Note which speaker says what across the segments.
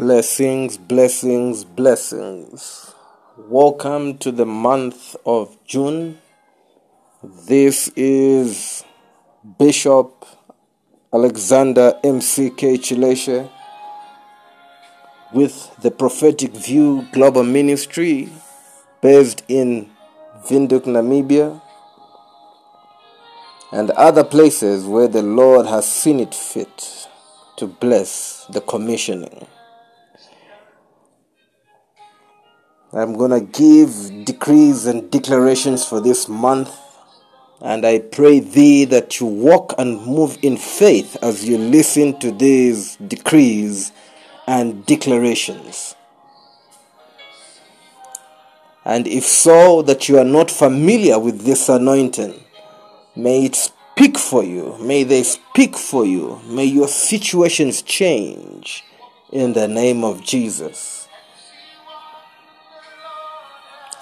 Speaker 1: Blessings, blessings, blessings. Welcome to the month of June. This is Bishop Alexander M.C.K. Chileshe with the Prophetic View Global Ministry based in Windhoek, Namibia, and other places where the Lord has seen it fit to bless the commissioning. I'm going to give decrees and declarations for this month. And I pray thee that you walk and move in faith as you listen to these decrees and declarations. And if so, that you are not familiar with this anointing, may it speak for you. May they speak for you. May your situations change in the name of Jesus.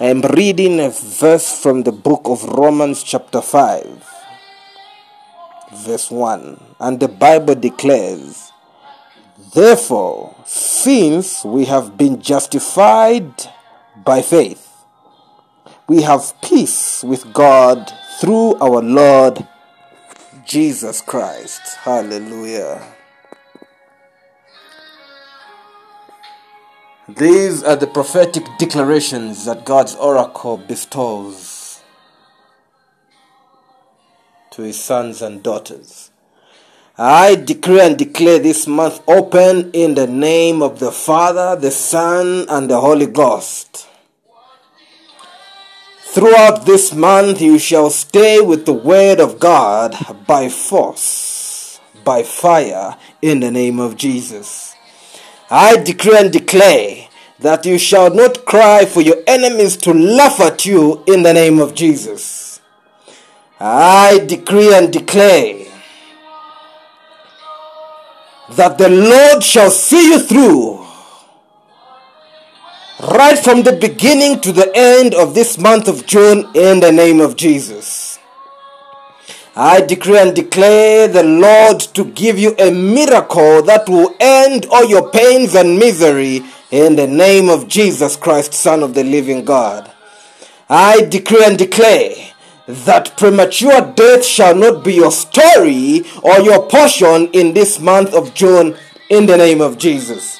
Speaker 1: I am reading a verse from the book of Romans, chapter 5, verse 1. And the Bible declares, Therefore, since we have been justified by faith, we have peace with God through our Lord Jesus Christ. Hallelujah. These are the prophetic declarations that God's oracle bestows to his sons and daughters. I decree and declare this month open in the name of the Father, the Son, and the Holy Ghost. Throughout this month, you shall stay with the Word of God by force, by fire, in the name of Jesus. I decree and declare that you shall not cry for your enemies to laugh at you in the name of Jesus. I decree and declare that the Lord shall see you through right from the beginning to the end of this month of June in the name of Jesus. I decree and declare the Lord to give you a miracle that will end all your pains and misery in the name of Jesus Christ, Son of the living God. I decree and declare that premature death shall not be your story or your portion in this month of June in the name of Jesus.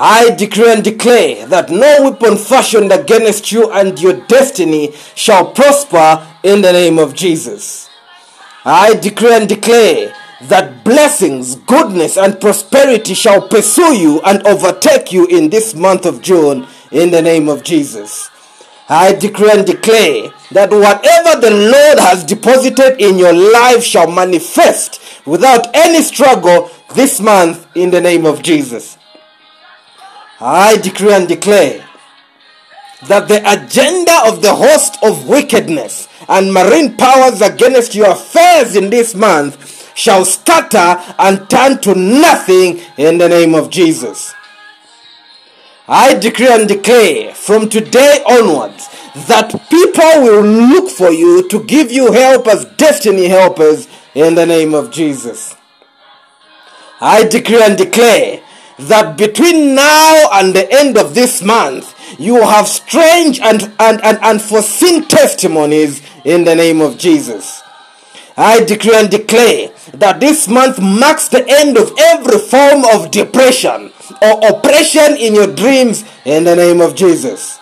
Speaker 1: I decree and declare that no weapon fashioned against you and your destiny shall prosper in the name of Jesus. I decree and declare that blessings, goodness, and prosperity shall pursue you and overtake you in this month of June in the name of Jesus. I decree and declare that whatever the Lord has deposited in your life shall manifest without any struggle this month in the name of Jesus. I decree and declare that the agenda of the host of wickedness and marine powers against your affairs in this month shall scatter and turn to nothing in the name of Jesus. I decree and declare from today onwards that people will look for you to give you help as destiny helpers in the name of Jesus. I decree and declare that between now and the end of this month, you have strange and, and, and unforeseen testimonies in the name of Jesus. I decree and declare that this month marks the end of every form of depression or oppression in your dreams in the name of Jesus.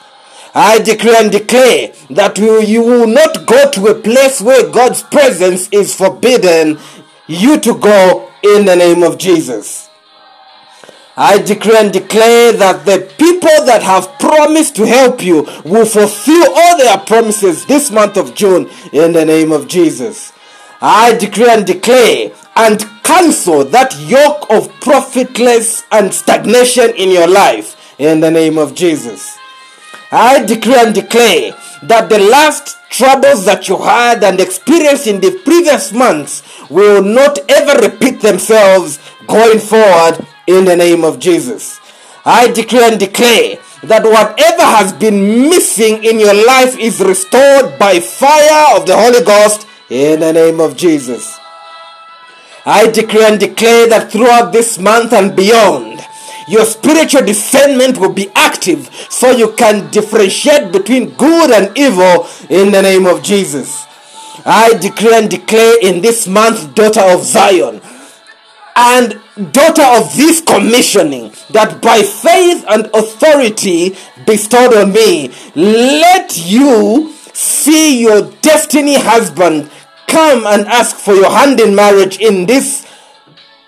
Speaker 1: I decree and declare that you will not go to a place where God's presence is forbidden you to go in the name of Jesus. I decree and declare that the people that have promised to help you will fulfill all their promises this month of June in the name of Jesus. I decree and declare and cancel that yoke of profitless and stagnation in your life in the name of Jesus. I decree and declare that the last troubles that you had and experienced in the previous months will not ever repeat themselves going forward in the name of Jesus. I declare and declare that whatever has been missing in your life is restored by fire of the Holy Ghost in the name of Jesus. I declare and declare that throughout this month and beyond, Your spiritual discernment will be active so you can differentiate between good and evil in the name of Jesus. I decree and declare in this month, daughter of Zion, and daughter of this commissioning, that by faith and authority bestowed on me, let you see your destiny husband come and ask for your hand in marriage in this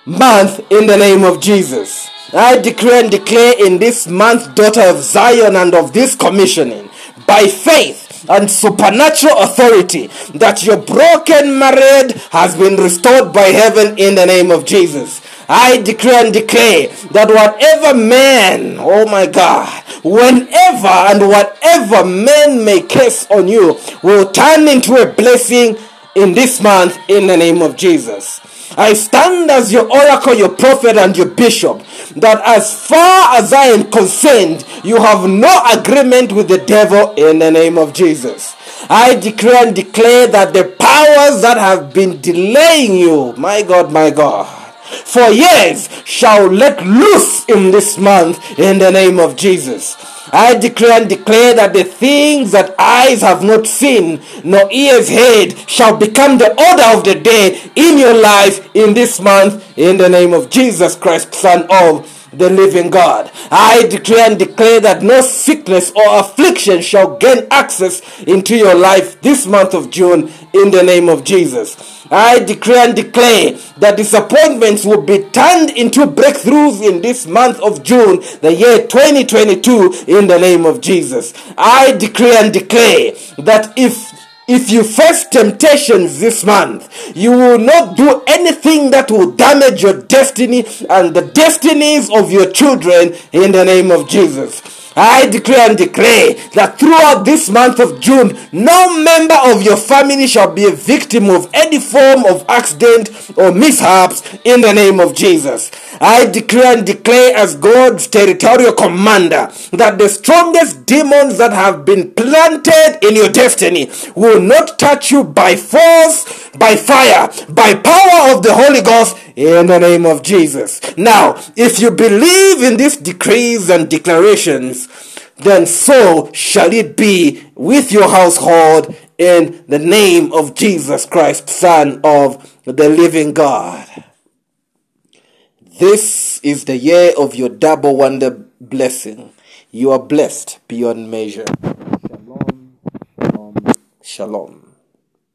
Speaker 1: month in the name of Jesus. I decree and declare in this month, daughter of Zion and of this commissioning, by faith and supernatural authority that your broken marriage has been restored by heaven in the name of Jesus. I decree and declare that whatever man, oh my God, whenever and whatever men may curse on you will turn into a blessing in this month in the name of Jesus. I stand as your oracle, your prophet, and your bishop, that as far as I am concerned, you have no agreement with the devil in the name of Jesus. I declare and declare that the powers that have been delaying you, my God, my God, for years shall let loose in this month in the name of Jesus. I declare and declare that the things that eyes have not seen, nor ears heard, shall become the order of the day in your life in this month, in the name of Jesus Christ, Son of the living God. I declare and declare that no sickness or affliction shall gain access into your life this month of June in the name of Jesus. I declare and declare that disappointments will be turned into breakthroughs in this month of June, the year 2022, in the name of Jesus. I declare and declare that if if you face temptations this month, you will not do anything that will damage your destiny and the destinies of your children in the name of Jesus. I declare and declare that throughout this month of June, no member of your family shall be a victim of any form of accident or mishaps in the name of Jesus. I declare and declare as God's territorial commander that the strongest demons that have been planted in your destiny will not touch you by force, by fire, by power of the Holy Ghost in the name of Jesus. Now, if you believe in these decrees and declarations, then so shall it be with your household in the name of Jesus Christ, Son of the living God. This is the year of your double wonder blessing. You are blessed beyond measure. Shalom, shalom, shalom.